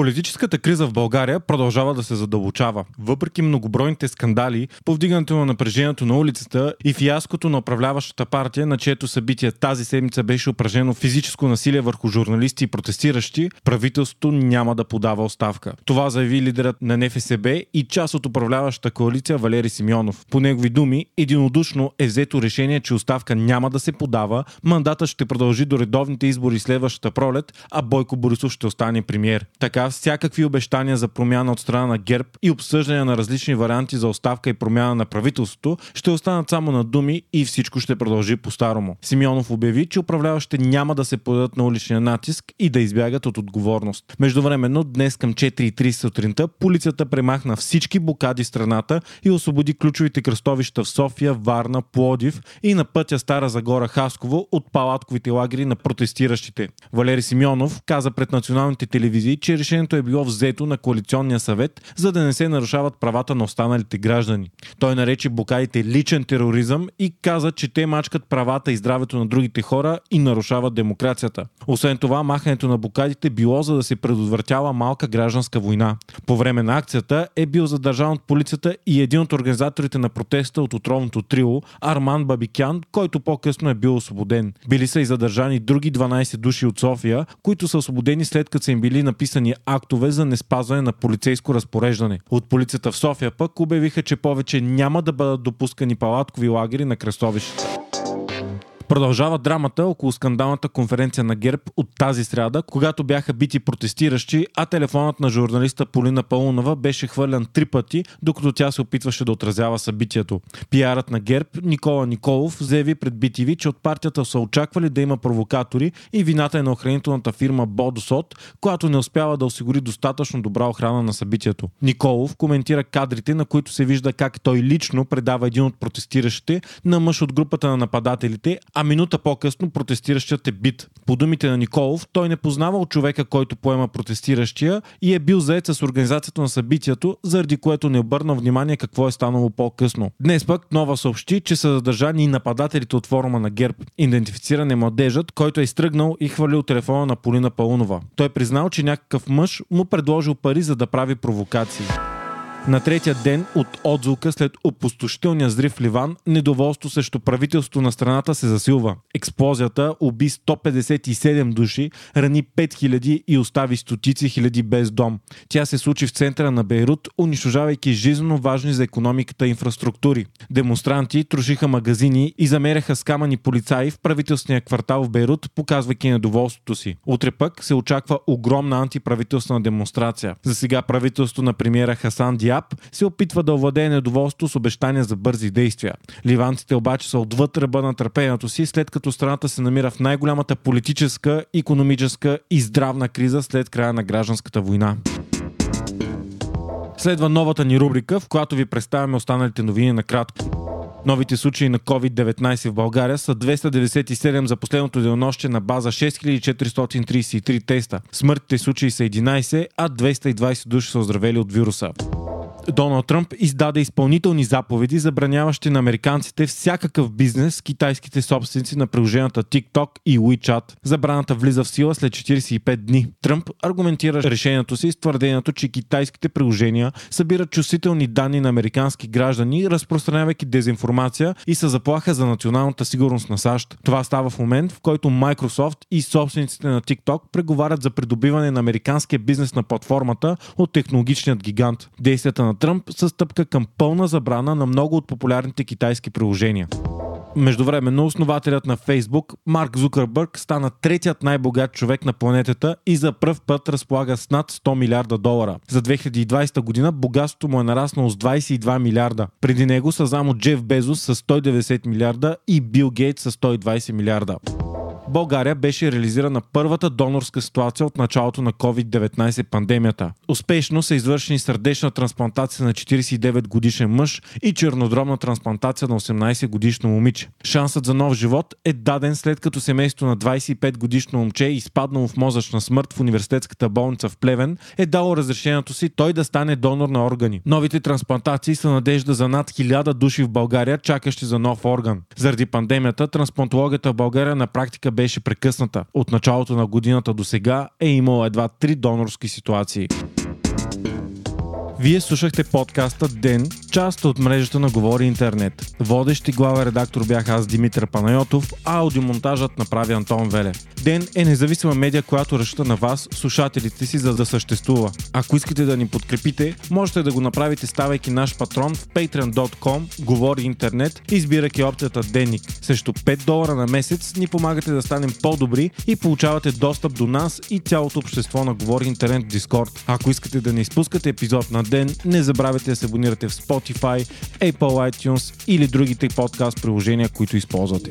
Политическата криза в България продължава да се задълбочава. Въпреки многобройните скандали, повдигането на напрежението на улицата и фиаското на управляващата партия, на чието събитие тази седмица беше упражнено физическо насилие върху журналисти и протестиращи, правителството няма да подава оставка. Това заяви лидерът на НФСБ и част от управляващата коалиция Валери Симеонов. По негови думи, единодушно е взето решение, че оставка няма да се подава, мандата ще продължи до редовните избори следващата пролет, а Бойко Борисов ще остане премьер. Така всякакви обещания за промяна от страна на ГЕРБ и обсъждане на различни варианти за оставка и промяна на правителството ще останат само на думи и всичко ще продължи по-старому. Симеонов обяви, че управляващите няма да се подадат на уличния натиск и да избягат от отговорност. Междувременно, днес към 4.30 сутринта, полицията премахна всички блокади в страната и освободи ключовите кръстовища в София, Варна, Плодив и на пътя Стара Загора Хасково от палатковите лагери на протестиращите. Валери Симеонов каза пред националните телевизии, че решението е било взето на коалиционния съвет, за да не се нарушават правата на останалите граждани. Той нарече блокадите личен тероризъм и каза, че те мачкат правата и здравето на другите хора и нарушават демокрацията. Освен това, махането на блокадите било за да се предотвратява малка гражданска война. По време на акцията е бил задържан от полицията и един от организаторите на протеста от отровното трио, Арман Бабикян, който по-късно е бил освободен. Били са и задържани други 12 души от София, които са освободени след като са им били написани актове за неспазване на полицейско разпореждане. От полицията в София пък обявиха, че повече няма да бъдат допускани палаткови лагери на кръстовищата. Продължава драмата около скандалната конференция на ГЕРБ от тази сряда, когато бяха бити протестиращи, а телефонът на журналиста Полина Паунова беше хвърлян три пъти, докато тя се опитваше да отразява събитието. Пиарът на ГЕРБ Никола Николов заяви пред BTV, че от партията са очаквали да има провокатори и вината е на охранителната фирма Бодосот, която не успява да осигури достатъчно добра охрана на събитието. Николов коментира кадрите, на които се вижда как той лично предава един от протестиращите на мъж от групата на нападателите, а минута по-късно протестиращият е бит. По думите на Николов, той не познавал човека, който поема протестиращия и е бил заед с организацията на събитието, заради което не обърна внимание какво е станало по-късно. Днес пък Нова съобщи, че са задържани и нападателите от форума на ГЕРБ. Идентифициран е младежът, който е изтръгнал и хвалил телефона на Полина Паунова. Той е признал, че някакъв мъж му предложил пари за да прави провокации. На третия ден от отзвука след опустошителния взрив в Ливан, недоволство срещу правителството на страната се засилва. Експлозията уби 157 души, рани 5000 и остави стотици хиляди без дом. Тя се случи в центъра на Бейрут, унищожавайки жизненно важни за економиката инфраструктури. Демонстранти трошиха магазини и замеряха с камъни полицаи в правителствения квартал в Бейрут, показвайки недоволството си. Утре пък се очаква огромна антиправителствена демонстрация. За сега правителството на премиера Хасан Диаб Диаб се опитва да овладее недоволство с обещания за бързи действия. Ливанците обаче са отвъд ръба на търпението си, след като страната се намира в най-голямата политическа, економическа и здравна криза след края на гражданската война. Следва новата ни рубрика, в която ви представяме останалите новини на кратко. Новите случаи на COVID-19 в България са 297 за последното денонощие на база 6433 теста. Смъртните случаи са 11, а 220 души са оздравели от вируса. Доналд Тръмп издаде изпълнителни заповеди, забраняващи на американците всякакъв бизнес с китайските собственици на приложенията TikTok и WeChat. Забраната влиза в сила след 45 дни. Тръмп аргументира решението си с твърдението, че китайските приложения събират чувствителни данни на американски граждани, разпространявайки дезинформация и са заплаха за националната сигурност на САЩ. Това става в момент, в който Microsoft и собствениците на TikTok преговарят за придобиване на американския бизнес на платформата от технологичният гигант. Действията на Тръмп са стъпка към пълна забрана на много от популярните китайски приложения. Междувременно основателят на Фейсбук, Марк Зукърбърг, стана третият най-богат човек на планетата и за пръв път разполага с над 100 милиарда долара. За 2020 година богатството му е нараснало с 22 милиарда. Преди него са само Джеф Безос с 190 милиарда и Бил Гейтс с 120 милиарда. България беше реализирана първата донорска ситуация от началото на COVID-19 пандемията. Успешно са извършени сърдечна трансплантация на 49 годишен мъж и чернодробна трансплантация на 18 годишно момиче. Шансът за нов живот е даден след като семейството на 25 годишно момче, изпаднало в мозъчна смърт в университетската болница в Плевен, е дало разрешението си той да стане донор на органи. Новите трансплантации са надежда за над 1000 души в България, чакащи за нов орган. Заради пандемията, трансплантологията в България на практика беше прекъсната. От началото на годината до сега е имало едва три донорски ситуации. Вие слушахте подкаста Ден, част от мрежата на Говори Интернет. Водещ и главен редактор бях аз Димитър Панайотов, а аудиомонтажът направи Антон Веле. Ден е независима медия, която разчита на вас, слушателите си, за да съществува. Ако искате да ни подкрепите, можете да го направите ставайки наш патрон в patreon.com, говори интернет, избирайки опцията Денник. Срещу 5 долара на месец ни помагате да станем по-добри и получавате достъп до нас и цялото общество на Говори интернет в Discord. Ако искате да не изпускате епизод на ден, не забравяйте да се абонирате в Spotify, Apple iTunes или другите подкаст приложения, които използвате.